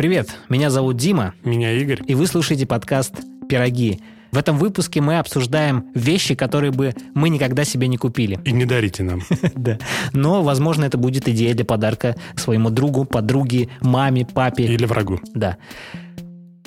Привет, меня зовут Дима, Меня Игорь. и вы слушаете подкаст «Пироги». В этом выпуске мы обсуждаем вещи, которые бы мы никогда себе не купили. И не дарите нам. Да. Но, возможно, это будет идея для подарка своему другу, подруге, маме, папе. Или врагу. Да.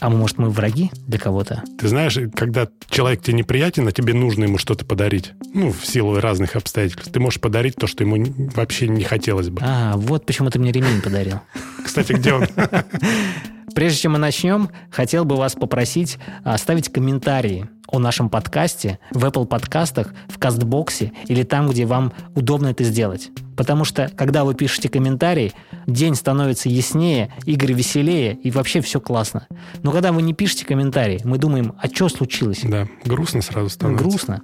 А может, мы враги для кого-то? Ты знаешь, когда человек тебе неприятен, а тебе нужно ему что-то подарить, ну, в силу разных обстоятельств, ты можешь подарить то, что ему вообще не хотелось бы. А, вот почему ты мне ремень подарил. Кстати, где он? Прежде чем мы начнем, хотел бы вас попросить оставить комментарии о нашем подкасте в Apple подкастах, в Кастбоксе или там, где вам удобно это сделать. Потому что, когда вы пишете комментарий, день становится яснее, игры веселее и вообще все классно. Но когда вы не пишете комментарии, мы думаем, а что случилось? Да, грустно сразу становится. Грустно.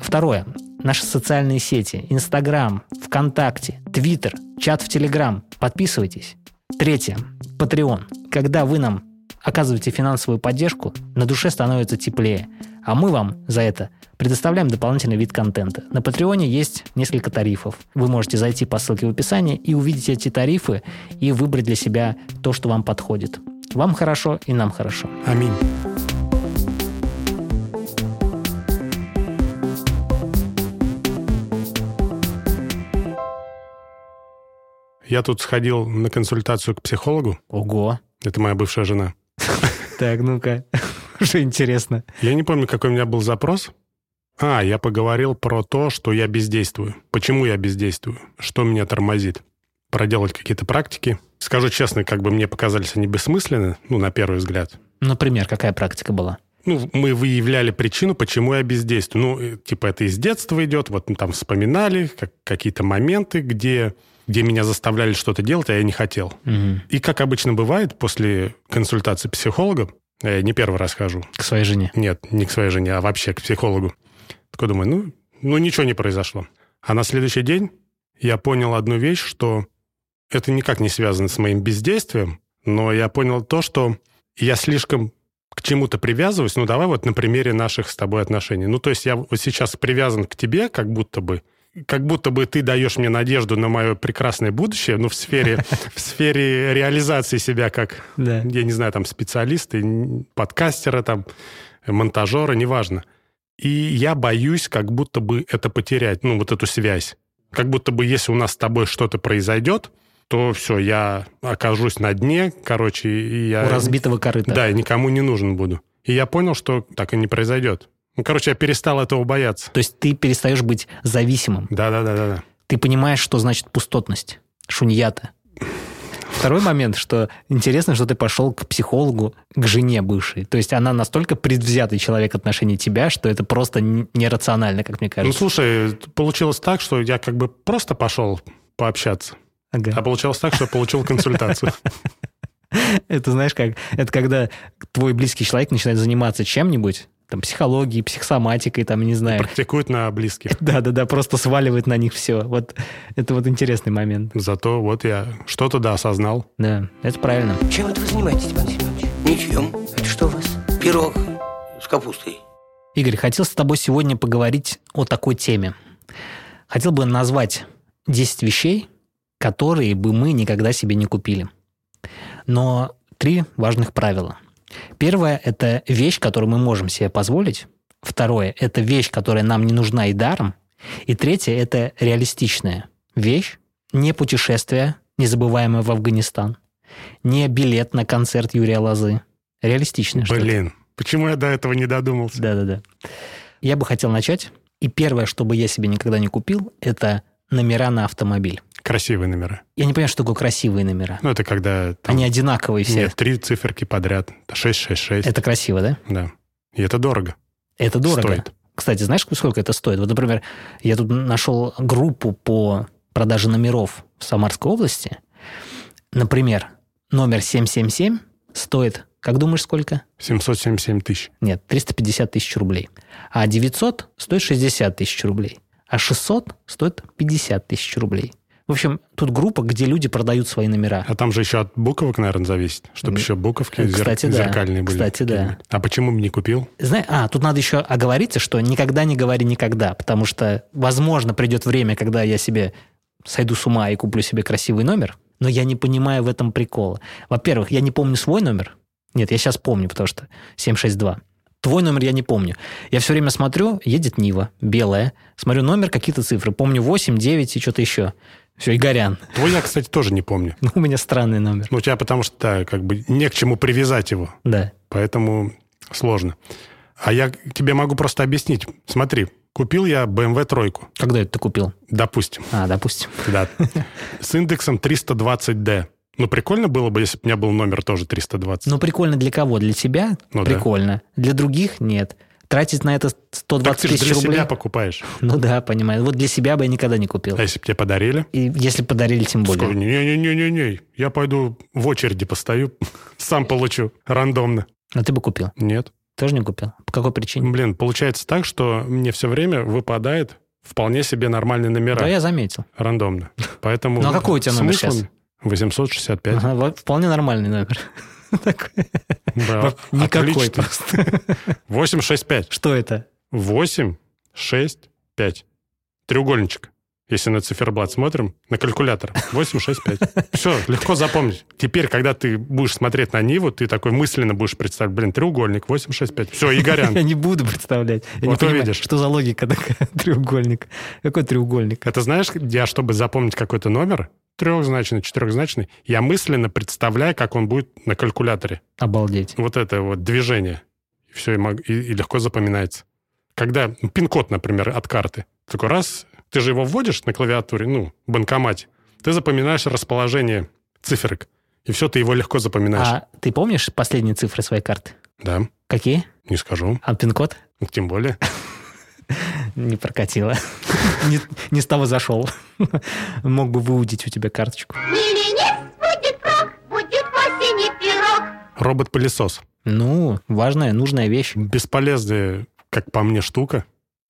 Второе. Наши социальные сети. Инстаграм, ВКонтакте, Твиттер, чат в Телеграм. Подписывайтесь. Третье. Patreon. Когда вы нам оказываете финансовую поддержку, на душе становится теплее. А мы вам за это предоставляем дополнительный вид контента. На Патреоне есть несколько тарифов. Вы можете зайти по ссылке в описании и увидеть эти тарифы и выбрать для себя то, что вам подходит. Вам хорошо и нам хорошо. Аминь. Я тут сходил на консультацию к психологу. Ого. Это моя бывшая жена. Так, ну-ка. Уже интересно. Я не помню, какой у меня был запрос. А, я поговорил про то, что я бездействую. Почему я бездействую? Что меня тормозит? Проделать какие-то практики. Скажу честно, как бы мне показались они бессмысленны, ну, на первый взгляд. Например, какая практика была? Ну, мы выявляли причину, почему я бездействую. Ну, э, типа это из детства идет, вот мы там вспоминали как, какие-то моменты, где, где меня заставляли что-то делать, а я не хотел. Мгм. И как обычно бывает, после консультации психолога, я не первый раз хожу, К своей жене. Нет, не к своей жене, а вообще к психологу. Такой думаю, ну, ну ничего не произошло. А на следующий день я понял одну вещь, что это никак не связано с моим бездействием, но я понял то, что я слишком к чему-то привязываюсь. Ну, давай вот на примере наших с тобой отношений. Ну, то есть я вот сейчас привязан к тебе, как будто бы, как будто бы ты даешь мне надежду на мое прекрасное будущее, ну, в сфере, в сфере реализации себя как Да. я не знаю, там специалисты, н- подкастера, там, монтажера, неважно. И я боюсь как будто бы это потерять, ну, вот эту связь. Как будто бы если у нас с тобой что-то произойдет, то все, я окажусь на дне, короче, и я... У разбитого корыта. Да, и никому не нужен буду. И я понял, что так и не произойдет. Ну, короче, я перестал этого бояться. То есть ты перестаешь быть зависимым. Да-да-да-да. Ты понимаешь, что значит пустотность. Шуньята. Второй момент, что интересно, что ты пошел к психологу, к жене бывшей. То есть она настолько предвзятый человек в отношении тебя, что это просто нерационально, как мне Ну, кажется. слушай, получилось так, что я как бы просто пошел пообщаться. Ага. А получилось так, что я получил консультацию. Это знаешь как? Это когда твой близкий человек начинает заниматься чем-нибудь, там, психологией, психосоматикой, там, не знаю. Практикует на близких. Да-да-да, просто сваливает на них все. Вот это вот интересный момент. Зато вот я что-то, да, осознал. Да, это правильно. Чем это вы занимаетесь, Степан Семенович? Ничем. Это что у вас? Пирог с капустой. Игорь, хотел с тобой сегодня поговорить о такой теме. Хотел бы назвать 10 вещей, которые бы мы никогда себе не купили. Но три важных правила. Первое – это вещь, которую мы можем себе позволить. Второе – это вещь, которая нам не нужна и даром. И третье – это реалистичная вещь, не путешествие, незабываемое в Афганистан, не билет на концерт Юрия Лозы. Реалистичное что-то. Блин, почему я до этого не додумался? Да-да-да. Я бы хотел начать. И первое, что бы я себе никогда не купил, это номера на автомобиль. Красивые номера. Я не понимаю, что такое красивые номера. Ну, это когда... там- Они одинаковые все. Нет, три циферки подряд. 666. Это красиво, да? Да. И это дорого. Это дорого. Стоит. Кстати, знаешь, сколько это стоит? Вот, например, я тут нашел группу по продаже номеров в Самарской области. Например, номер 777 стоит, как думаешь, сколько? 777 тысяч. Нет, 350 тысяч рублей. А 900 стоит 60 тысяч рублей. А 600 стоит 50 тысяч рублей. В общем, тут группа, где люди продают свои номера. А там же еще от буковок, наверное, зависит. Чтобы еще буковки э, зер- кстати, да. зеркальные были. Кстати, да. А почему бы не купил? Знаешь, а, тут надо еще оговориться, что никогда не говори никогда, потому что, возможно, придет время, когда я себе сойду с ума и куплю себе красивый номер, но я не понимаю в этом прикола. Во-первых, я не помню свой номер. Нет, я сейчас помню, потому что 762. Твой номер я не помню. Я все время смотрю, едет Нива, белая. Смотрю номер, какие-то цифры. Помню 8, 9 и что-то еще. Все, Игорян. Твой я, кстати, тоже не помню. Ну, у меня странный номер. Ну, у тебя потому что, да, как бы не к чему привязать его. Да. Поэтому сложно. А я тебе могу просто объяснить. Смотри, купил я BMW тройку, Когда это ты купил? допустим, А, допустим. да, с индексом 320D. Ну, прикольно было бы, если бы у меня был номер тоже 320. Ну, прикольно для кого? Для тебя? Ну да. прикольно. Для других? Нет. Тратить на это 120 так ты же тысяч для рублей? себя покупаешь. Ну да, понимаю. Вот для себя бы я никогда не купил. А если бы тебе подарили? И если подарили, тем более. Не-не-не-не-не, я пойду в очереди постою, сам получу рандомно. А ты бы купил? Нет. Тоже не купил? По какой причине? Блин, получается так, что мне все время выпадает вполне себе нормальные номера. Да, я заметил. Рандомно. Поэтому... Ну, а какой у тебя номер сейчас? 865. Ага, вполне нормальный номер. Да, Никакой просто. 865. Что это? 8, 6, 5. Треугольничек. Если на циферблат смотрим, на калькулятор. 8, 6, 5. Все, легко запомнить. Теперь, когда ты будешь смотреть на Ниву, ты такой мысленно будешь представлять, блин, треугольник, 8, 6, 5. Все, Я Игорян. не буду представлять. Я не Вот понимаю, увидишь. что за логика такая. Треугольник. Какой треугольник? Это знаешь, я, чтобы запомнить какой-то номер, трехзначный, четырехзначный, я мысленно представляю, как он будет на калькуляторе. Обалдеть. Вот это вот движение. Все, и, мог- и- и легко запоминается. Когда ну, пин-код, например, от карты. Такой раз, ты же его вводишь на клавиатуре, ну, в банкомате, ты запоминаешь расположение циферок. И все, ты его легко запоминаешь. А ты помнишь последние цифры своей карты? Да, Какие? не скажу. А пин-код? Ну, Тем более. Не прокатило. Не, не с того зашел. Мог бы выудить у тебя карточку. Робот-пылесос. Ну, важная, нужная вещь. Бесполезная, как по мне, штука.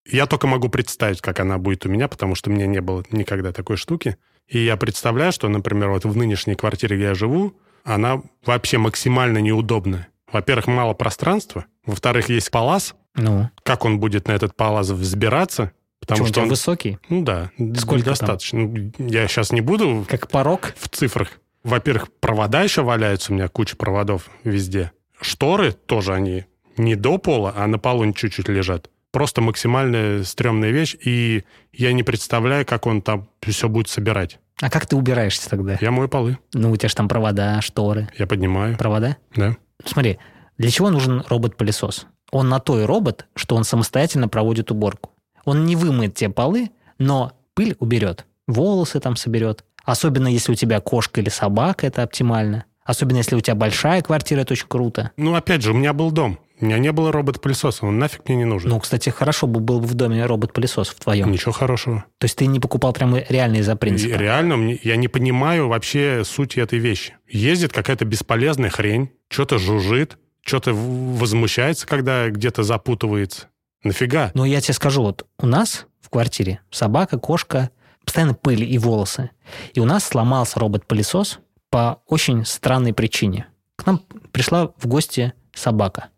Я только могу представить, как она будет у меня, потому что у меня не было никогда такой штуки. И я представляю, что, например, вот в нынешней квартире, где я живу, она вообще максимально неудобная. Во-первых, мало пространства. Во-вторых, есть палас. Ну, Как он будет на этот палас взбираться? Потому у что он... высокий, Ну да, Сколько там? достаточно. Ну, Я сейчас не буду как порог. в цифрах. Во-первых, провода еще валяются, у меня куча проводов везде. Шторы тоже они не до пола, а на полу чуть-чуть лежат. Просто максимально стрёмная вещь, и я не представляю, как он там все будет собирать. А как ты убираешься тогда? Я мою полы, Ну, у тебя же там провода, шторы. я поднимаю, Провода? да. Смотри, для чего нужен робот-пылесос? Он на то и робот, что он самостоятельно проводит уборку. Он не вымоет те полы, но пыль уберет. Волосы там соберет. Особенно, если у тебя кошка или собака, это оптимально. Особенно, если у тебя большая квартира, это очень круто. Ну, опять же, у меня был дом. У меня не было робот-пылесоса, он нафиг мне не нужен. Ну, кстати, хорошо бы был бы в доме робот-пылесос в твоем. Ничего хорошего. То есть ты не покупал прям реально из-за И принципа. реально, я не понимаю вообще сути этой вещи. Ездит какая-то бесполезная хрень, что-то жужжит, что-то возмущается, когда где-то запутывается. Нафига? Но я тебе скажу, вот у нас в квартире собака, кошка, постоянно пыль и волосы. И у нас сломался робот-пылесос по очень странной причине. К нам пришла в гости собака.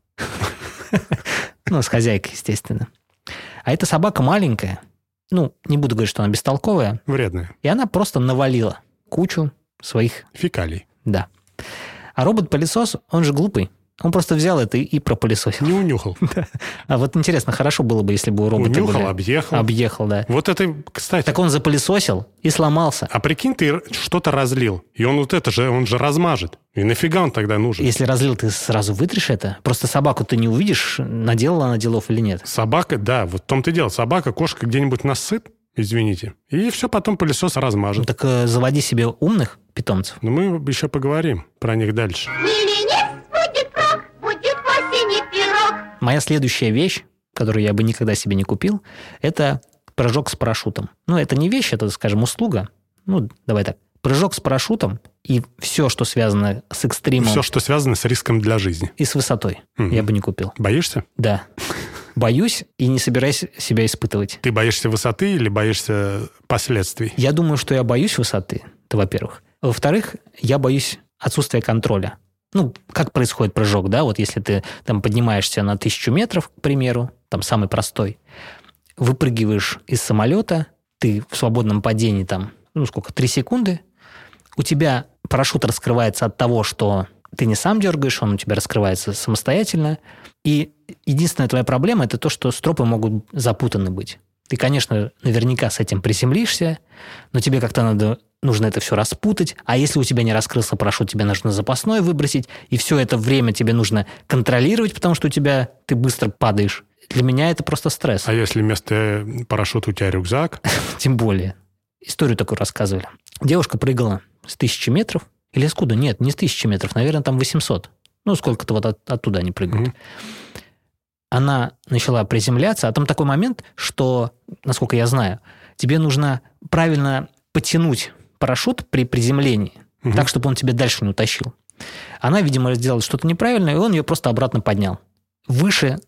Ну, с хозяйкой, естественно. А эта собака маленькая. Ну, не буду говорить, что она бестолковая. Вредная. И она просто навалила кучу своих Фекалий. Да. А робот-пылесос, он же глупый. Он просто взял это и, пропылесосил. Не унюхал. А вот интересно, хорошо было бы, если бы у робота Унюхал, были- объехал. Объехал, да. Вот это, кстати. Так он запылесосил и сломался. А прикинь, ты что-то разлил, и он вот это же, он же размажет. И нафига он тогда нужен? Если разлил, ты сразу вытрешь это. Просто собаку ты не увидишь, наделала она делов или нет. Собака, да, вот в том-то и дело. Собака, кошка где-нибудь насыт, извините, и все потом пылесос Ну, размажет. так э, заводи себе умных питомцев. Но мы еще поговорим про них дальше. Или Моя следующая вещь, которую я бы никогда себе не купил, это прыжок с парашютом. Ну, это не вещь, это, скажем, услуга. Ну, давай так. Прыжок с парашютом и все, что связано с экстримом Все, что связано с риском для жизни. и с высотой, Мгм. я бы не купил. Боишься? Да. Боюсь и не собираюсь себя испытывать. Ты боишься высоты или боишься последствий? Я думаю, что я боюсь высоты, это во-первых. Во-вторых, я боюсь отсутствия контроля. Ну, как происходит прыжок, да, вот если ты там поднимаешься на тысячу метров, к примеру, там самый простой, выпрыгиваешь из самолета, ты в свободном падении там, ну сколько, три секунды, у тебя парашют раскрывается от того, что ты не сам дергаешь, он у тебя раскрывается самостоятельно. И единственная твоя проблема – это то, что стропы могут запутаны быть. Ты, конечно, наверняка с этим приземлишься, но тебе как-то надо, нужно это все распутать. А если у тебя не раскрылся парашют, тебе нужно запасной выбросить. И все это время тебе нужно контролировать, потому что у тебя ты быстро падаешь. Для меня это просто стресс. А если вместо парашюта у тебя рюкзак? Тем более. Историю такую рассказывали. Девушка прыгала с тысячи метров. Или откуда? Нет, не с тысячи метров. Наверное, там 800. Ну, сколько-то вот от- оттуда они прыгают. Она начала приземляться, а там такой момент, что, насколько я знаю, тебе нужно правильно потянуть парашют при приземлении, Мгм. так, чтобы он тебя дальше не утащил. Она, видимо, сделала что-то неправильно, и он ее просто обратно поднял. Выше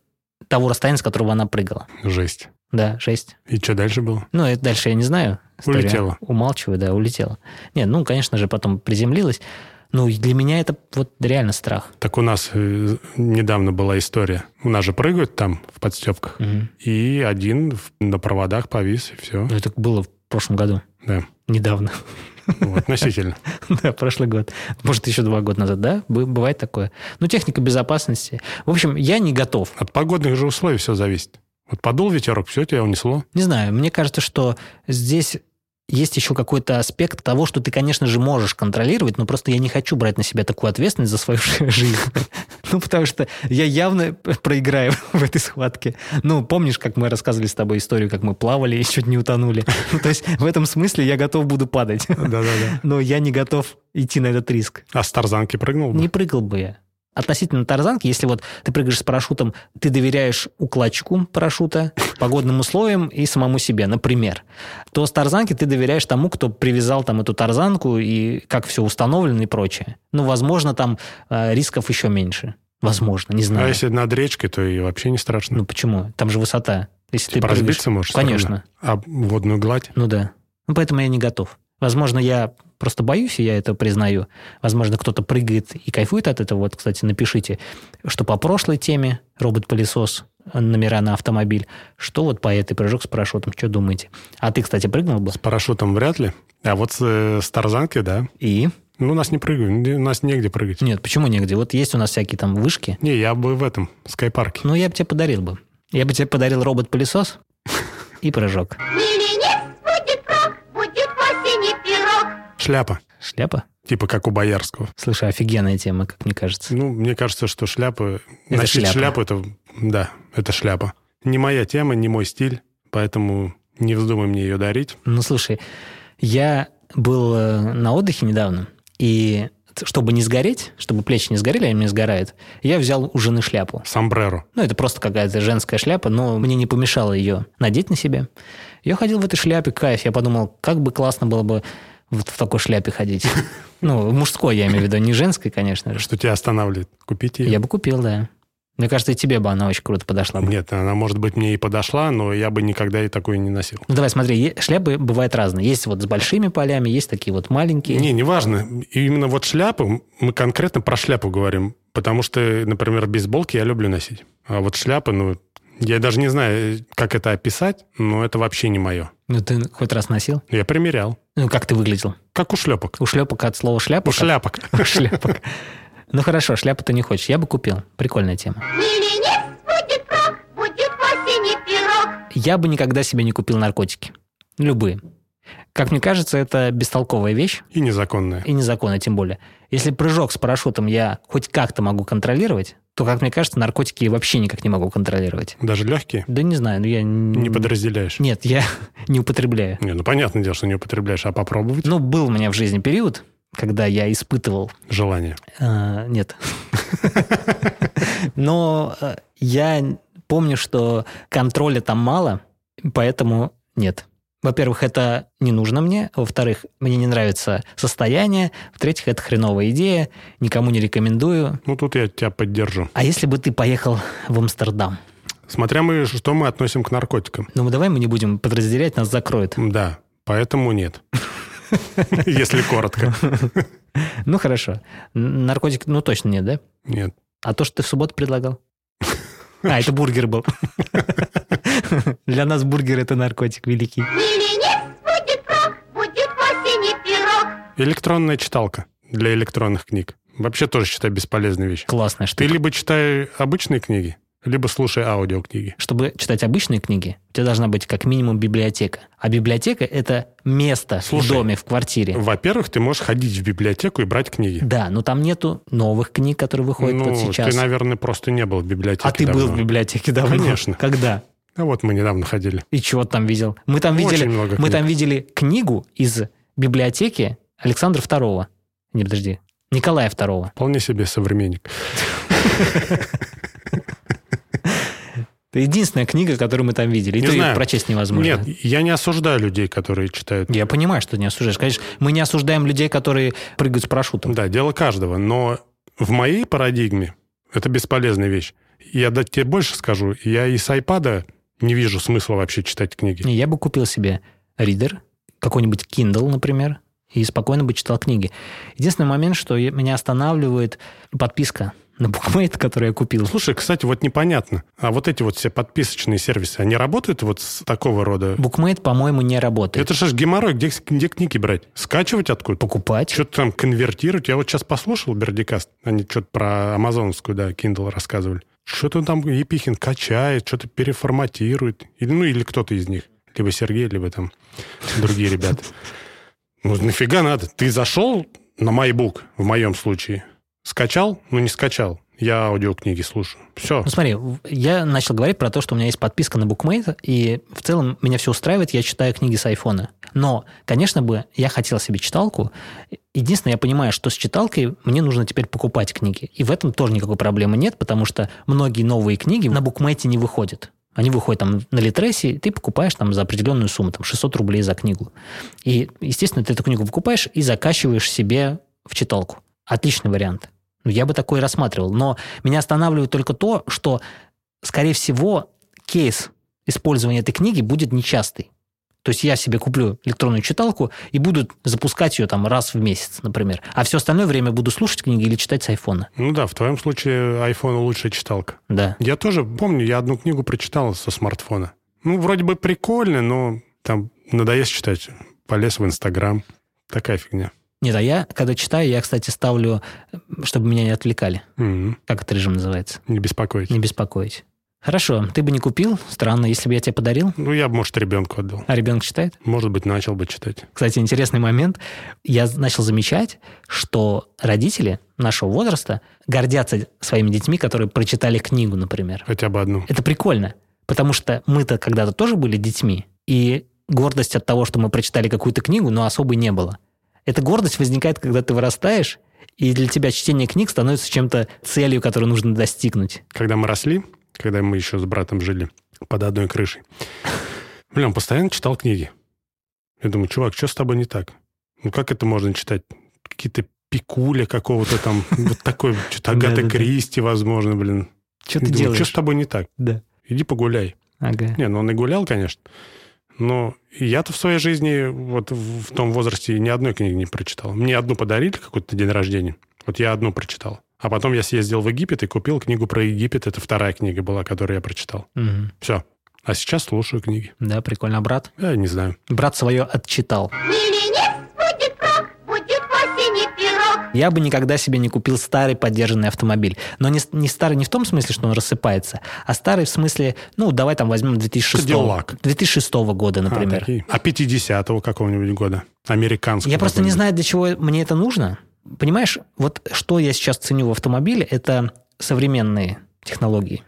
того расстояния, с которого она прыгала. Жесть. Да, 6. И что дальше было? Ну, это дальше я не знаю. История Улетела. Умалчиваю, да, улетела. Нет, ну, конечно же, потом приземлилась. Ну, для меня это вот реально страх. Так у нас э, недавно была история. У нас же прыгают там в подстепках. Мгм. И один на проводах повис, и все. Ну, Это было в прошлом году. Да. Недавно. Ну, Относительно. Да, прошлый год. Может, еще два года назад, да? Бы- Бывает такое. Ну, техника безопасности. В общем, я не готов. От погодных же условий все зависит. Вот подул ветерок, все, тебя унесло. Не знаю, мне кажется, что здесь есть еще какой-то аспект того, что ты, конечно же, можешь контролировать, но просто я не хочу брать на себя такую ответственность за свою жизнь. Ну, потому что я явно проиграю в этой схватке. Ну, помнишь, как мы рассказывали с тобой историю, как мы плавали и чуть не утонули? Ну, то есть в этом смысле я готов буду падать. Да-да-да. Но я не готов идти на этот риск. А с тарзанки прыгнул бы? Не прыгал бы я. Относительно тарзанки, если вот ты прыгаешь с парашютом, ты доверяешь укладчику парашюта, погодным условиям и самому себе, например, то с тарзанки ты доверяешь тому, кто привязал там эту тарзанку и как все установлено и прочее. Ну, возможно, там э, рисков еще меньше. Возможно, не знаю. А если над речкой, то и вообще не страшно. Ну, почему? Там же высота. Если Типа ты прыгаешь- разбиться можешь? Конечно. равно. А водную гладь? Ну да. Ну, поэтому я не готов. Возможно, я просто боюсь, и я это признаю. Возможно, кто-то прыгает и кайфует от этого. Вот, кстати, напишите, что по прошлой теме робот-пылесос, номера на автомобиль, что вот по этой прыжок с парашютом, что думаете? А ты, кстати, прыгнул бы? С парашютом вряд ли. А вот с, э, с тарзанки, да. И? Ну, у нас не прыгают, у нас негде прыгать. Нет, почему негде? Вот есть у нас всякие там вышки. Не, я бы в этом, скайпарке. Ну, я бы тебе подарил бы. Я бы тебе подарил робот-пылесос и прыжок. Шляпа. Шляпа? Типа как у Боярского. Слушай, офигенная тема, как мне кажется. Ну, мне кажется, что шляпа... Это носить шляпа. шляпу, это... Да, это шляпа. Не моя тема, не мой стиль, поэтому не вздумай мне ее дарить. Ну, слушай, я был э, на отдыхе недавно, и чтобы не сгореть, чтобы плечи не сгорели, они мне сгорают, я взял у жены шляпу. Сомбреро. Ну, это просто какая-то женская шляпа, но мне не помешало ее надеть на себе. Я ходил в этой шляпе, кайф. Я подумал, как бы классно было бы вот в такой шляпе ходить. Ну, мужской, я имею в виду, не женской, конечно же. Что тебя останавливает? Купить ее? Я бы купил, да. Мне кажется, и тебе бы она очень круто подошла бы. Нет, она, может быть, мне и подошла, но я бы никогда и такой не носил. Ну, давай, смотри, шляпы бывают разные. Есть вот с большими полями, есть такие вот маленькие. Не, неважно. Именно вот шляпу, мы конкретно про шляпу говорим. Потому что, например, бейсболки я люблю носить. А вот шляпа, ну, я даже не знаю, как это описать, но это вообще не мое. Ну, ты хоть раз носил? Я примерял. Ну, как ты выглядел? Как у шлепок. У шлепок от слова шляпа? У шляпок. У шляпок. Ну, хорошо, шляпу ты не хочешь. Я бы купил. Прикольная тема. Я бы никогда себе не купил наркотики. Любые. Как мне кажется, это бестолковая вещь, И незаконная. и незаконная тем более. Если прыжок с парашютом я хоть как-то могу контролировать, то, как мне кажется, наркотики я вообще никак не могу контролировать. Даже легкие. Да не знаю, ну я... Не подразделяешь. Нет, я не употребляю. Не, ну понятное дело, что не употребляешь, а попробовать Ну, был у меня в жизни период, когда я испытывал... желание. э, нет. Но э, я помню, что контроля там мало, поэтому нет. Во-первых, это не нужно мне. Во-вторых, мне не нравится состояние. В-третьих, это хреновая идея. Никому не рекомендую. Ну, тут я тебя поддержу. А если бы ты поехал в Амстердам? Смотря мы, что мы относим к наркотикам. Ну, давай мы не будем подразделять, нас закроют. Да, поэтому нет. Если коротко. Ну, хорошо. Наркотик, ну, точно нет, да? Нет. А то, что ты в субботу предлагал? А, это бургер был. Для нас бургер – это наркотик великий. Будет прок, будет пирог. Электронная читалка для электронных книг. Вообще тоже считай бесполезная вещь. Классная штука. Ты либо читай обычные книги, либо слушай аудиокниги. Чтобы читать обычные книги, у тебя должна быть как минимум библиотека. А библиотека – это место Слушай, в доме, в квартире. Во-первых, ты можешь ходить в библиотеку и брать книги. Да, но там нету новых книг, которые выходят ну, вот сейчас. ты, наверное, просто не был в библиотеке а ты давно. был в библиотеке давно? Конечно. Когда? А вот мы недавно ходили. И чего там видел? Мы там Очень видели, мы книг. там видели книгу из библиотеки Александра II. Не, подожди. Николая II. Вполне себе современник. Это единственная книга, которую мы там видели. И Не то ее знаю. прочесть невозможно. Нет, я не осуждаю людей, которые читают. Я понимаю, что ты не осуждаешь. Конечно, мы не осуждаем людей, которые прыгают с парашютом. Да, дело каждого. Но в моей парадигме это бесполезная вещь. Я да, тебе больше скажу. Я и с айпада не вижу смысла вообще читать книги. Я бы купил себе ридер, какой-нибудь Kindle, например, и спокойно бы читал книги. Единственный момент, что меня останавливает подписка на BookMate, которую я купил. Слушай, кстати, вот непонятно. А вот эти вот все подписочные сервисы, они работают вот с такого рода? BookMate, по-моему, не работает. Это же геморрой. Где, где книги брать? Скачивать откуда? Покупать. Что-то там конвертировать. Я вот сейчас послушал Бердикаст. Они что-то про амазоновскую, да, Kindle рассказывали. Что-то там Епихин качает, что-то переформатирует. Или, ну, или кто-то из них. Либо Сергей, либо там другие ребята. Ну, нафига надо? Ты зашел на MyBook, в моем случае, скачал? Ну, не скачал. Я аудиокниги слушаю. Все. Ну смотри, я начал говорить про то, что у меня есть подписка на BookMate, и в целом меня все устраивает, я читаю книги с айфона. Но, конечно бы, я хотел себе читалку. Единственное, я понимаю, что с читалкой мне нужно теперь покупать книги. И в этом тоже никакой проблемы нет, потому что многие новые книги на BookMate не выходят. Они выходят там на Литресе, и ты покупаешь там за определенную сумму, там 600 рублей за книгу. И, естественно, ты эту книгу покупаешь и закачиваешь себе в читалку. Отличный вариант. Ну, Я бы такой рассматривал. Но меня останавливает только то, что, скорее всего, кейс использования этой книги будет нечастый. То есть я себе куплю электронную читалку и буду запускать ее там раз в месяц, например. А все остальное время буду слушать книги или читать с айфона. Ну да, в твоем случае iPhone лучшая читалка. Да. Я тоже помню, я одну книгу прочитал со смартфона. Ну, вроде бы прикольно, но там надоест читать. Полез в Инстаграм. Такая фигня. Нет, а я, когда читаю, я, кстати, ставлю, чтобы меня не отвлекали. М, Как этот режим называется? Не беспокойтесь. Не беспокоить. Хорошо, ты бы не купил, странно, если бы я тебе подарил, Ну, я бы, может, ребенку отдал. а ребенок читает? Может быть, начал бы читать. Кстати, интересный момент. Я начал замечать, что родители нашего возраста гордятся своими детьми, которые прочитали книгу, например. Хотя бы одну. Это прикольно, потому что мы-то когда-то тоже были детьми, и гордость от того, что мы прочитали какую-то книгу, но особой не было. Эта гордость возникает, когда ты вырастаешь, и для тебя чтение книг становится чем-то целью, которую нужно достигнуть. Когда мы росли, когда мы еще с братом жили под одной крышей, блин, он постоянно читал книги. Я думаю, чувак, что с тобой не так? Ну, как это можно читать? Какие-то пикули какого-то там, вот такой, что-то Агата. Кристи, возможно, блин. Что ты делаешь? Что с тобой не так? Да. Иди погуляй. Ага. Не, ну он и гулял, конечно. Но я-то в своей жизни вот в том возрасте ни одной книги не прочитал. Мне одну подарили какой-то день рождения. Вот я одну прочитал. А потом я съездил в Египет и купил книгу про Египет. Это вторая книга была, которую я прочитал. Мгм. Все. А сейчас слушаю книги. Да, прикольно. А брат? Я не знаю. Брат свое отчитал. Миленец Я бы никогда себе не купил старый поддержанный автомобиль. Но не, не старый не в том смысле, что он рассыпается, а старый в смысле, ну, давай там возьмем 2006, Кадиллак. 2006 года, А, например. такие. А, 50-го какого-нибудь года? Американского. Я просто не знаю, для чего мне это нужно. Понимаешь, вот что я сейчас ценю в автомобиле, это современные технологии.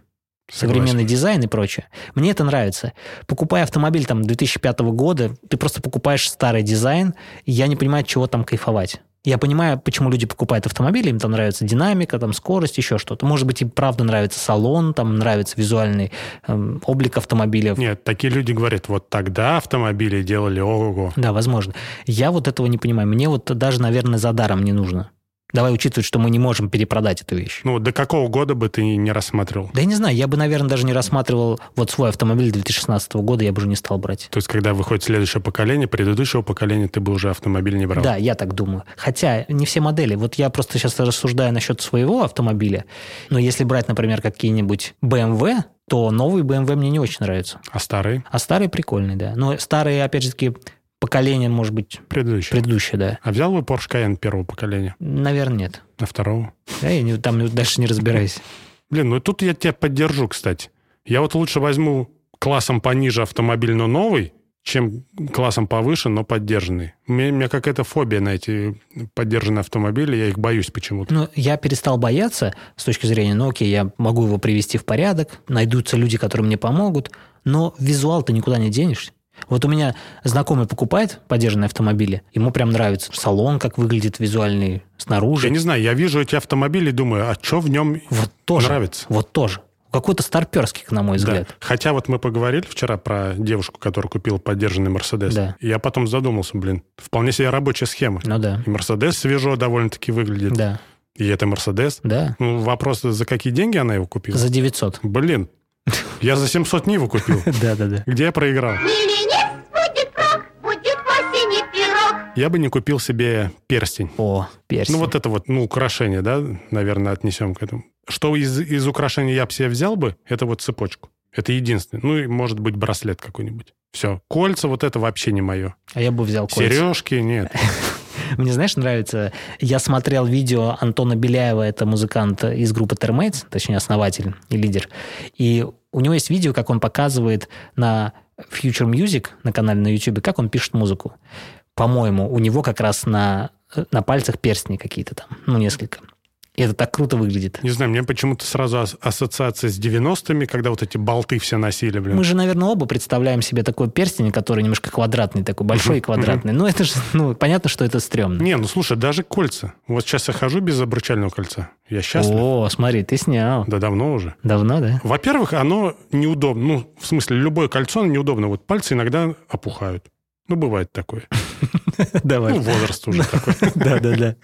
современный Согласен. дизайн и прочее. Мне это нравится. Покупая автомобиль там 2005 года, ты просто покупаешь старый дизайн, и я не понимаю, чего там кайфовать. Я понимаю, почему люди покупают автомобили, им там нравится динамика, там скорость, еще что-то. Может быть, им правда нравится салон, там нравится визуальный эм, облик автомобиля. Нет, такие люди говорят, вот тогда автомобили делали ого-го. Да, возможно. Я вот этого не понимаю. Мне вот даже, наверное, за даром не нужно. Давай учитывать, что мы не можем перепродать эту вещь. Ну, до какого года бы ты не рассматривал? Да я не знаю, я бы, наверное, даже не рассматривал вот свой автомобиль 2016 года, я бы уже не стал брать. То есть, когда выходит следующее поколение, предыдущего поколения, ты бы уже автомобиль не брал. Да, я так думаю. Хотя не все модели. Вот я просто сейчас рассуждаю насчет своего автомобиля. Но если брать, например, какие-нибудь BMW, то новые BMW мне не очень нравятся. А старые? А старые прикольные, да. Но старые, опять же таки, поколение, может быть, Предыдущий. предыдущее, да. А взял бы Porsche Cayenne первого поколения, Наверное, нет. а второго? Да, я не- там дальше не разбираюсь. Блин, ну тут я тебя поддержу, кстати. Я вот лучше возьму классом пониже автомобиль, но новый, чем классом повыше, но поддержанный. У меня, у меня какая-то фобия на эти поддержанные автомобили, я их боюсь почему-то. Ну, я перестал бояться с точки зрения, ну, окей, я могу его привести в порядок, найдутся люди, которые мне помогут, но визуал ты никуда не денешься. Вот у меня знакомый покупает поддержанные автомобили, ему прям нравится салон, как выглядит визуальный снаружи. Я не знаю, я вижу эти автомобили и думаю, а что в нем Вот тоже. нравится? Вот тоже. Какой-то старперский, на мой Да. взгляд. Хотя вот мы поговорили вчера про девушку, которая купила поддержанный Мерседес. Да. Я потом задумался, блин, вполне себе рабочая схема. Ну да. И Мерседес свежо довольно-таки выглядит. Да. И это Мерседес. Да. Ну, вопрос, за какие деньги она его купила? За 900. Блин, я за 700 не его купил. Да-да-да. Где я проиграл? Я бы не купил себе перстень. О, персик. Ну, вот это вот, ну, украшение, да, наверное, отнесем к этому. Что из, из украшений я бы себе взял бы, это вот цепочку. Это единственное. Ну, и может быть браслет какой-нибудь. Все. Кольца, вот это вообще не мое. А я бы взял кольца. Сережки, нет. Мне, знаешь, нравится, я смотрел видео Антона Беляева, это музыкант из группы Termates, точнее, основатель и лидер. И у него есть видео, как он показывает на Future Music, на канале на YouTube, как он пишет музыку. По-моему, у него как раз на, на пальцах перстни какие-то там, ну, несколько. И это так круто выглядит. Не знаю, мне почему-то сразу ас- ассоциация с 90-ми, когда вот эти болты все носили, блин. Мы же, наверное, оба представляем себе такой перстень, который немножко квадратный, такой большой и квадратный. Ну, это же, ну, понятно, что это стрёмно. Не, ну слушай, даже кольца. Вот сейчас я хожу без обручального кольца. Я счастлив. О, смотри, ты снял. Да давно уже. Давно, да? Во-первых, оно неудобно. Ну, в смысле, любое кольцо неудобно. Вот пальцы иногда опухают. Ну, бывает такое. Давай. Ну, возраст уже такой. Да-да-да.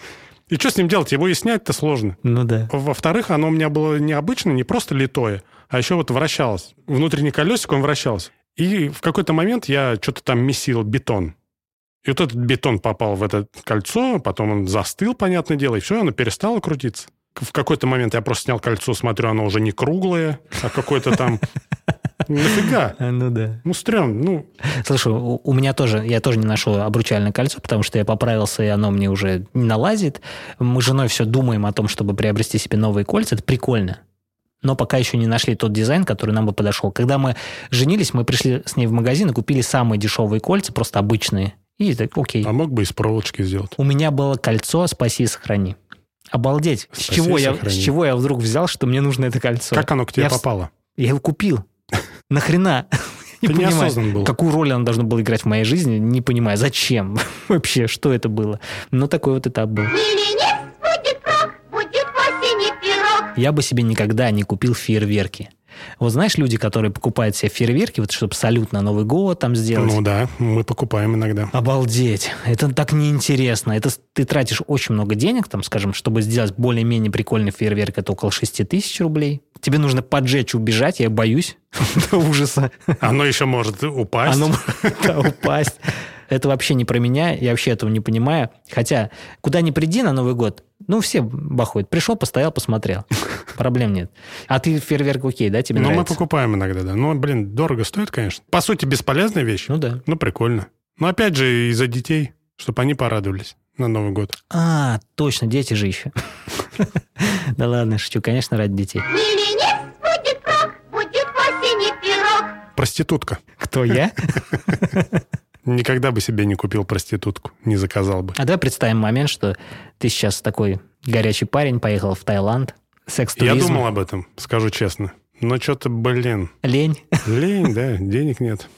И что с ним делать? Его и снять-то сложно. Ну да. Во-вторых, оно у меня было необычно, не просто литое, а еще вот вращалось. Внутренний колесик, он вращался. И в какой-то момент я что-то там месил бетон. И вот этот бетон попал в это кольцо, потом он застыл, понятное дело, и все, оно перестало крутиться. В какой-то момент я просто снял кольцо, смотрю, оно уже не круглое, а какое-то там... Нафига? А, Ну да. Ну, стрём, ну, Слушай, у, у меня тоже, я тоже не ношу обручальное кольцо, потому что я поправился, и оно мне уже не налазит. Мы с женой все думаем о том, чтобы приобрести себе новые кольца. Это прикольно. Но пока еще не нашли тот дизайн, который нам бы подошел. Когда мы женились, мы пришли с ней в магазин и купили самые дешевые кольца, просто обычные. И так, окей. а мог бы из проволочки сделать. У меня было кольцо «Спаси и сохрани». Обалдеть. С «Спаси чего, и я, сохрани». с чего я вдруг взял, что мне нужно это кольцо? Как оно к тебе Я попало? Я его купил. Нахрена? Не Ты понимаю, неосознан был. какую роль оно должно было играть в моей жизни, не понимаю, зачем вообще, что это было. Но такой вот этап был. В. Я бы себе никогда не купил фейерверки. Вот знаешь, люди, которые покупают себе фейерверки, вот чтобы салют на Новый год там сделать. Ну да, мы покупаем иногда. Обалдеть. Это так неинтересно. Это ты тратишь очень много денег, там, скажем, чтобы сделать более-менее прикольный фейерверк, это около 6 тысяч рублей. Тебе нужно поджечь, убежать, я боюсь до ужаса. Оно еще может упасть. Оно может упасть. Это вообще не про меня, я вообще этого не понимаю. Хотя, куда ни приди на Новый год, ну, все бахают. Пришел, постоял, посмотрел. Проблем нет. А ты фейерверк окей, да, тебе Но мы покупаем иногда, да. Ну, блин, дорого стоит, конечно. По сути, бесполезная вещь. Ну да. Ну, прикольно. Но опять же, из-за детей, чтобы они порадовались на Новый год. А, точно, дети же еще. Да ладно, шучу, конечно, ради детей. Проститутка. Кто я? Никогда бы себе не купил проститутку, не заказал бы. А давай представим момент, что ты сейчас такой горячий парень, поехал в Таиланд, секс-туризм, Я думал об этом, скажу честно. Но что-то, блин, лень. лень, да, денег нет.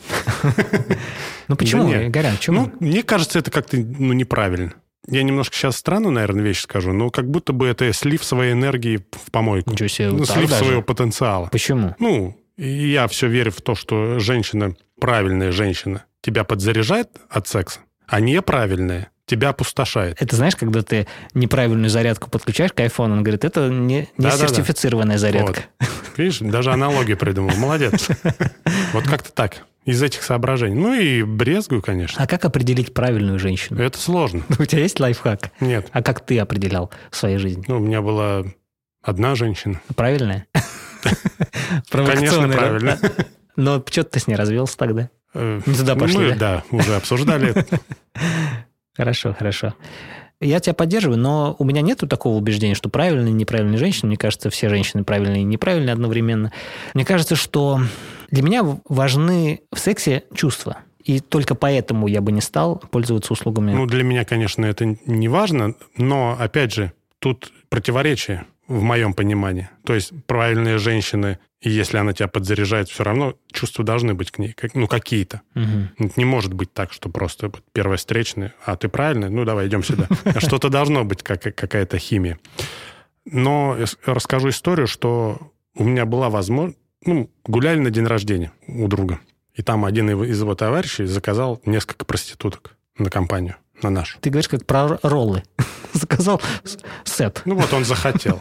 Ну почему. Горян, почему? Ну, мне кажется, это как-то ну, неправильно. Я немножко сейчас странную, наверное, вещь скажу, но как будто бы это слив своей энергии в помойку. Ничего себе, Ну, слив даже? своего потенциала. Почему? Ну, я все верю в то, что женщина, правильная женщина, тебя подзаряжает от секса, а неправильная тебя опустошает. Это знаешь, когда ты неправильную зарядку подключаешь к айфону, он говорит, это не, не Да-да-да. сертифицированная зарядка. Видишь, даже аналогию придумал. Молодец. Вот как-то так. Из этих соображений. Ну и брезгую, конечно. А как определить правильную женщину? Это сложно. У тебя есть лайфхак? Нет. А как ты определял в своей жизни? Ну, у меня была одна женщина. Правильная? Конечно, да? правильно. Но что ты с ней развелся тогда? Э, Не туда пошли, мы, да? да, уже обсуждали. Хорошо, хорошо. Я тебя поддерживаю, но у меня нету такого убеждения, что правильные и неправильные женщины. Мне кажется, все женщины правильные и неправильные одновременно. Мне кажется, что для меня важны в сексе чувства. И только поэтому я бы не стал пользоваться услугами. Ну, для меня, конечно, это не важно, но, опять же, тут противоречие в моем понимании. То есть правильные женщины, и если она тебя подзаряжает, все равно чувства должны быть к ней, как- ну, какие-то. Это Не может быть так, что просто вот первая встречная, а ты правильный, ну давай, идем сюда. Что-то должно быть, как, какая-то химия. Но расскажу историю, что у меня была возможность... Ну, гуляли на день рождения у друга. И там один из его товарищей заказал несколько проституток на компанию, на нашу. Ты говоришь, как про роллы. Заказал сет. Ну вот он захотел.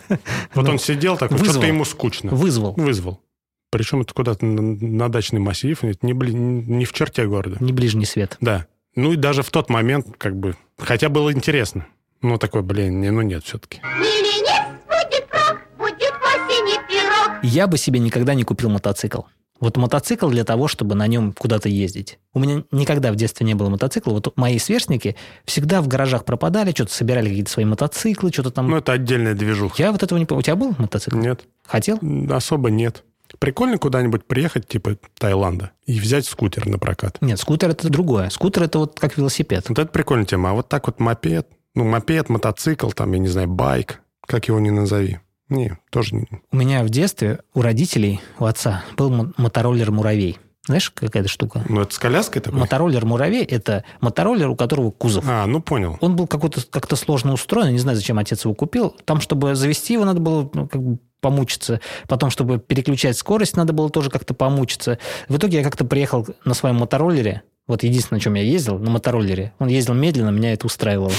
Вот Ну, он сидел такой, что-то ему скучно. Вызвал. Вызвал. Причем это куда-то на, дачный массив, не, не в черте города. Не ближний свет. Да. Ну и даже в тот момент, как бы, хотя было интересно. Ну, такой, блин, не, ну нет все-таки. Миленец будет крок, будет осени пирог. Я бы себе никогда не купил мотоцикл. Вот мотоцикл для того, чтобы на нем куда-то ездить. У меня никогда в детстве не было мотоцикла. Вот мои сверстники всегда в гаражах пропадали, что-то собирали какие-то свои мотоциклы, что-то там. Ну, это отдельная движуха. Я вот этого не помню. У тебя был мотоцикл? Нет, Хотел? особо нет. Прикольно куда-нибудь приехать, типа Таиланда, и взять скутер на прокат. Нет, скутер это другое. Скутер это вот как велосипед. Вот это прикольная тема. А вот так вот мопед, ну, мопед, мотоцикл, там, я не знаю, байк, как его ни назови. Не, тоже не... У меня в детстве у родителей, у отца, был мо- мотороллер «Муравей». Знаешь, какая это штука? Ну, это с коляской такой? Мотороллер «Муравей» — это мотороллер, у которого кузов. А, ну, понял. Он был какой-то как-то сложно устроен, не знаю, зачем отец его купил. Там, чтобы завести его, надо было ну, как бы помучиться. Потом, чтобы переключать скорость, надо было тоже как-то помучиться. В итоге я как-то приехал на своем мотороллере. Вот единственное, на чем я ездил, на мотороллере. Он ездил медленно, меня это устраивало.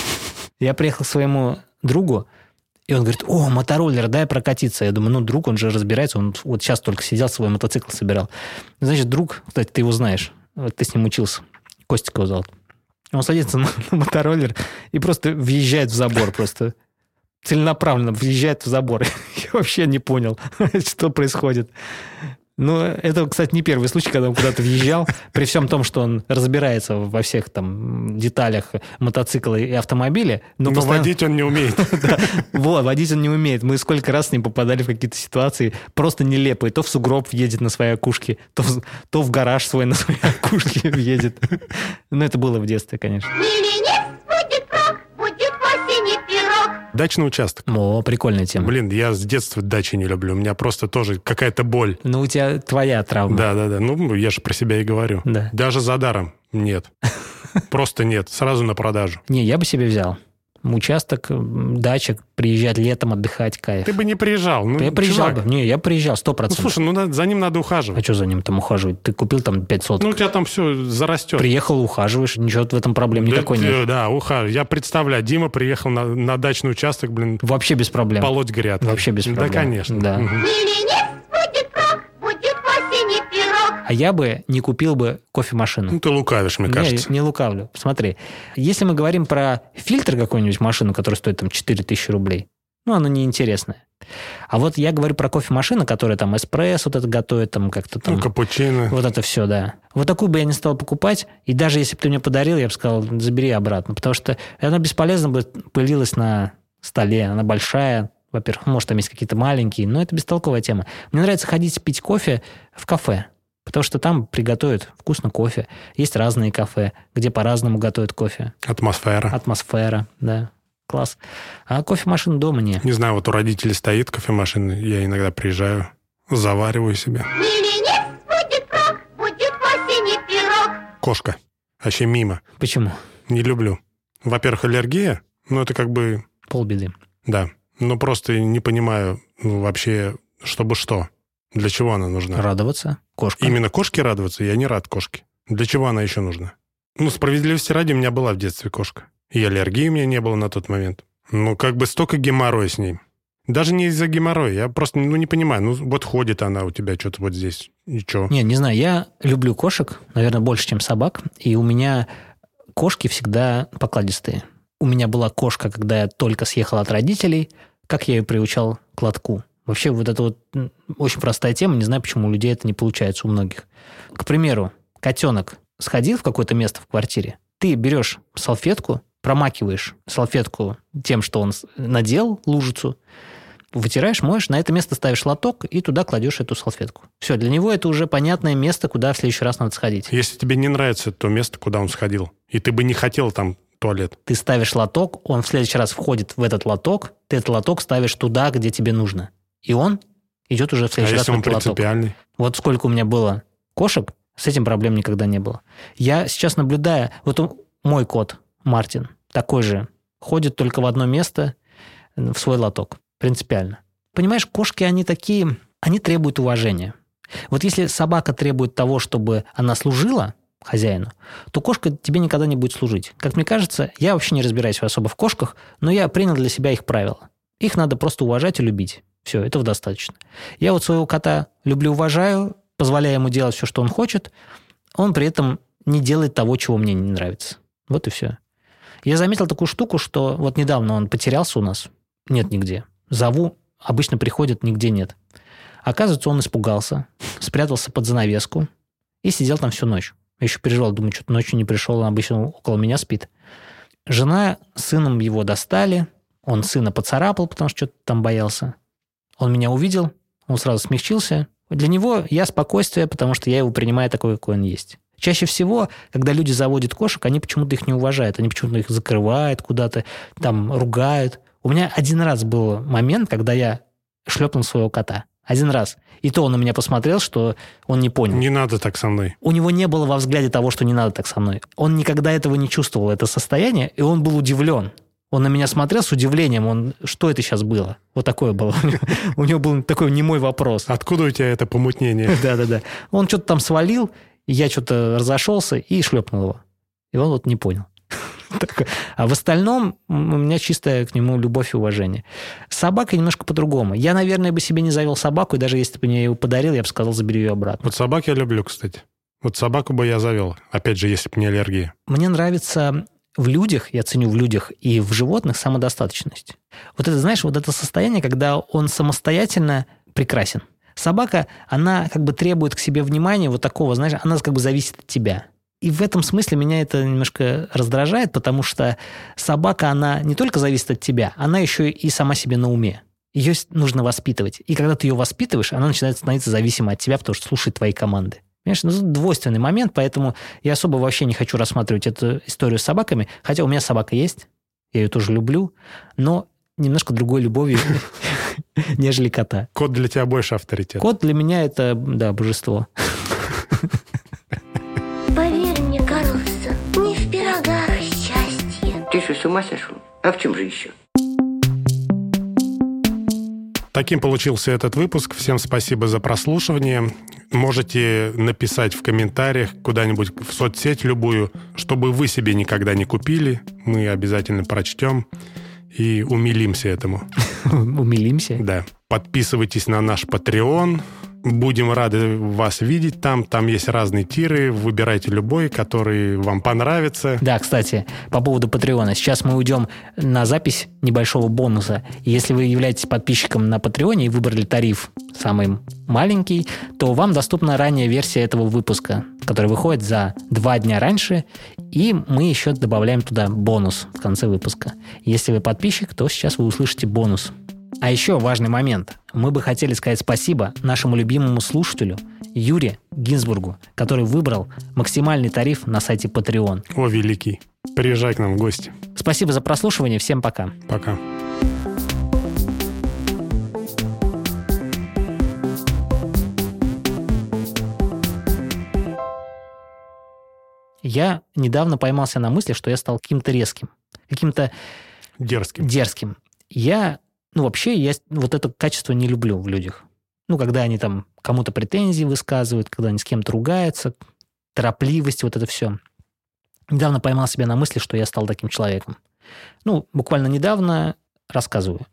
Я приехал к своему другу, и он говорит, о, мотороллер, дай прокатиться. Я думаю, ну, друг, он же разбирается, он вот сейчас только сидел, свой мотоцикл собирал. Значит, друг, кстати, ты его знаешь, вот ты с ним учился, Костик его зовут. Он садится на, на мотороллер и просто въезжает в забор, просто целенаправленно въезжает в забор. Я вообще не понял, что происходит. Ну, это, кстати, не первый случай, когда он куда-то въезжал, при всем том, что он разбирается во всех там деталях мотоцикла и автомобиля. Но Но постоянно- водить он не умеет. вот, водить он не умеет. Мы сколько раз с ним попадали в какие-то ситуации просто нелепые. То в сугроб едет на своей окушке, то в, то в гараж свой на своей окушке едет. Ну, это было в детстве, конечно. Дачный участок. О, прикольная тема. Блин, я с детства дачи не люблю. У меня просто тоже какая-то боль. Ну, у тебя твоя травма. Да, да, да. Ну, я же про себя и говорю. Да. Даже за даром нет. Просто нет. Сразу на продажу. Не, я бы себе взял. Участок, дача, приезжать летом, отдыхать, кайф. Ты бы не приезжал. Ну, я приезжал чувак, бы. Не, я приезжал, сто Ну, процентов. слушай, ну за ним надо а ухаживать. что за ним там ухаживать? Ты купил там 5 соток. Ну, у тебя там все зарастет. Приехал, ухаживаешь, ничего в этом проблем Да, никакой нет. Да, ухаживать. Я представляю, Дима приехал на, на дачный участок, блин, Вообще без проблем. полоть грядки. Вообще без проблем. Да, конечно. Да. Мгм. А я бы не купил бы кофемашину. Ну, ты лукавишь, мне Не, кажется. Не, лукавлю. Смотри, если мы говорим про фильтр какой-нибудь машину, которая стоит там 4000 рублей, ну, она неинтересная. А вот я говорю про кофемашину, которая там эспрессо вот это готовит, там как-то там... Ну, капучино. Вот это все, да. Вот такую бы я не стал покупать, и даже если бы ты мне подарил, я бы сказал, забери обратно, потому что она бесполезно бы пылилась на столе, она большая, во-первых, может, там есть какие-то маленькие, но это бестолковая тема. Мне нравится ходить пить кофе в кафе, потому что там приготовят вкусно кофе. Есть разные кафе, где по-разному готовят кофе. Атмосфера. Атмосфера, да, класс. А кофемашин дома нет. Не знаю, вот у родителей стоит кофемашина, я иногда приезжаю, завариваю себе. Миленец будет крок, будет в осени пирог. Кошка. Вообще мимо. Почему? Не люблю. Во-первых, аллергия. Ну, это как бы, Полбеды. да. Но просто не понимаю ну, вообще, чтобы что. Для чего она нужна? Радоваться. Кошка. Именно кошке радоваться, я не рад кошке. Для чего она еще нужна? Ну, справедливости ради, у меня была в детстве кошка. И аллергии у меня не было на тот момент. Ну, как бы столько геморроя с ней. Даже не из-за геморроя, я просто ну, не понимаю. Ну, вот ходит она у тебя что-то вот здесь, и что? Не, не знаю, я люблю кошек, наверное, больше, чем собак, и у меня кошки всегда покладистые. У меня была кошка, когда я только съехал от родителей, как я ее приучал к лотку. Вообще вот это вот очень простая тема, не знаю, почему у людей это не получается, у многих. К примеру, котенок сходил в какое-то место в квартире, ты берешь салфетку, промакиваешь салфетку тем, что он надел, лужицу, вытираешь, моешь, на это место ставишь лоток и туда кладешь эту салфетку. Все, для него это уже понятное место, куда в следующий раз надо сходить. Если тебе не нравится то место, куда он сходил, и ты бы не хотел там туалет, Ты ставишь лоток, он в следующий раз входит в этот лоток, ты этот лоток ставишь туда, где тебе нужно. И он идет уже в а следующий раз если он этот лоток. принципиальный? Вот сколько у меня было кошек, с этим проблем никогда не было. Я сейчас наблюдаю, вот мой кот Мартин такой же, ходит только в одно место, в свой лоток, принципиально. Понимаешь, кошки, они такие, они требуют уважения. Вот если собака требует того, чтобы она служила хозяину, то кошка тебе никогда не будет служить. Как мне кажется, я вообще не разбираюсь особо в кошках, но я принял для себя их правила. Их надо просто уважать и любить. Все, этого достаточно. Я вот своего кота люблю, уважаю, позволяю ему делать все, что он хочет, он при этом не делает того, чего мне не нравится. Вот и все. Я заметил такую штуку, что вот недавно он потерялся у нас, нет нигде. Зову, обычно приходит, нигде нет. Оказывается, он испугался, спрятался под занавеску и сидел там всю ночь. Я еще переживал, думаю, что-то ночью не пришел, он обычно около меня спит. Жена с сыном его достали, он сына поцарапал, потому что что-то там боялся. Он меня увидел, он сразу смягчился. Для него я спокойствие, потому что я его принимаю такой, какой он есть. Чаще всего, когда люди заводят кошек, они почему-то их не уважают, они почему-то их закрывают куда-то, там ругают. У меня один раз был момент, когда я шлепнул своего кота. Один раз. И то он на меня посмотрел, что он не понял. Не надо так со мной. У него не было во взгляде того, что не надо так со мной. Он никогда этого не чувствовал, это состояние, и он был удивлен. Он на меня смотрел с удивлением, он, что это сейчас было? Вот такое было. У него был такой немой вопрос. Откуда у тебя это помутнение? Да-да-да. Он что-то там свалил, я что-то разошелся и шлепнул его. И он вот не понял. А в остальном у меня чистая к нему любовь и уважение. С собакой немножко по-другому. Я, наверное, бы себе не завел собаку, и даже если бы мне ее подарил, я бы сказал, забери ее обратно. Вот собак я люблю, кстати. Вот собаку бы я завел. Опять же, если бы не аллергия. Мне нравится в людях, я ценю в людях и в животных самодостаточность. Вот это, знаешь, вот это состояние, когда он самостоятельно прекрасен. Собака, она как бы требует к себе внимания вот такого, знаешь, она как бы зависит от тебя. И в этом смысле меня это немножко раздражает, потому что собака, она не только зависит от тебя, она еще и сама себе на уме. Ее нужно воспитывать. И когда ты ее воспитываешь, она начинает становиться зависимой от тебя, потому что слушает твои команды. Понимаешь, ну, двойственный момент, поэтому я особо вообще не хочу рассматривать эту историю с собаками, хотя у меня собака есть, я ее тоже люблю, но немножко другой любовью, нежели кота. Кот для тебя больше авторитет. Кот для меня это, да, божество. Поверь мне, Карлсон, не в пирогах счастье. Ты что, с ума сошел? А в чем же еще? Таким получился этот выпуск. Всем спасибо за прослушивание. Можете написать в комментариях куда-нибудь в соцсеть любую, чтобы вы себе никогда не купили. Мы обязательно прочтем и умилимся этому. Умилимся. Да. Подписывайтесь на наш Patreon. Будем рады вас видеть там. Там есть разные тиры. Выбирайте любой, который вам понравится. Да, кстати, по поводу Патреона. Сейчас мы уйдем на запись небольшого бонуса. Если вы являетесь подписчиком на Патреоне и выбрали тариф самый маленький, то вам доступна ранняя версия этого выпуска, который выходит за два дня раньше, и мы еще добавляем туда бонус в конце выпуска. Если вы подписчик, то сейчас вы услышите бонус. А еще важный момент. Мы бы хотели сказать спасибо нашему любимому слушателю Юре Гинзбургу, который выбрал максимальный тариф на сайте Patreon. О, великий. Приезжай к нам в гости. Спасибо за прослушивание. Всем пока. Пока. Я недавно поймался на мысли, что я стал каким-то резким, каким-то Дерзким. дерзким. Я, ну вообще, я вот это качество не люблю в людях. Ну, когда они там кому-то претензии высказывают, когда они с кем-то ругаются, торопливость, вот это все. Недавно поймал себя на мысли, что я стал таким человеком. Ну, буквально недавно рассказываю.